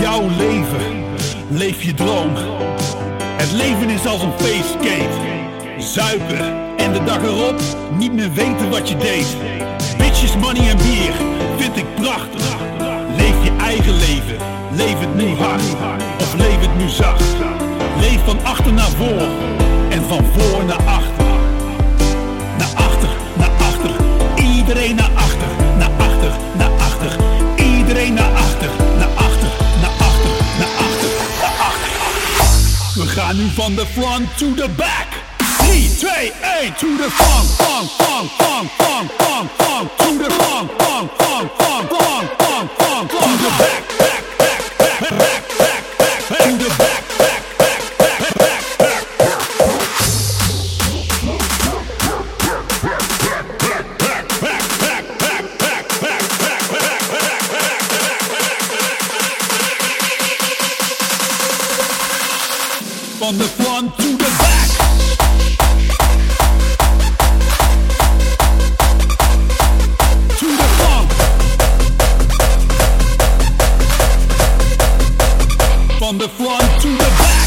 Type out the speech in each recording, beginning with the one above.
jouw leven, leef je droom. Het leven is als een feestcake, zuipen en de dag erop niet meer weten wat je deed. Bitches, money en bier, vind ik prachtig. Leef je eigen leven, leef het nu hard of leef het nu zacht. Leef van achter naar voor en van voor naar achter. Naar achter, naar achter, iedereen naar achter, Gaan nu van de front to the back. 3, 2, 1, to the front, front, front, front, front, front, From the front to the back. To the front. From the front to the back.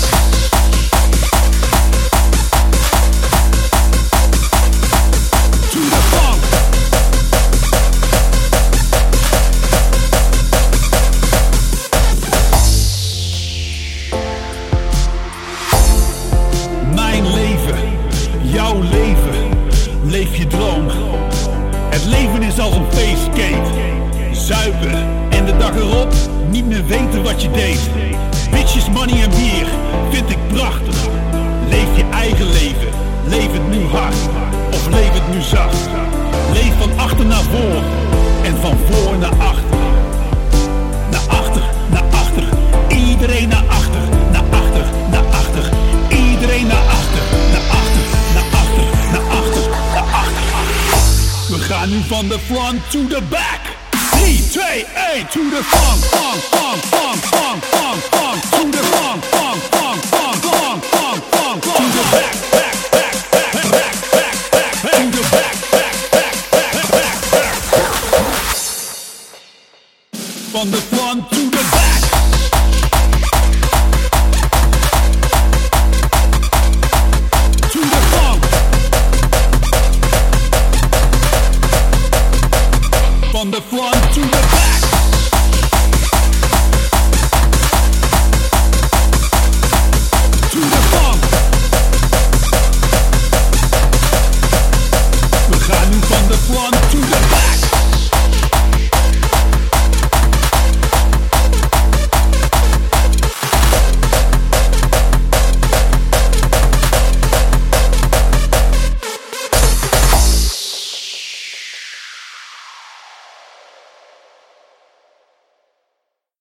Je droom. Het leven is als een feestcake. Zuipen en de dag erop niet meer weten wat je deed. Bitches, money en bier, vind ik prachtig. Leef je eigen leven, leef het nu hard of leef het nu zacht. Leef van achter naar voor en van voor naar achter. Running from the front to the back. DTA to the funk, funk, funk, funk, funk, funk, funk, to the funk, funk, funk, funk, funk, funk, funk, to the back, back, back, back, back, back, back, to the back, back, back, back, back, back. From the front to the back.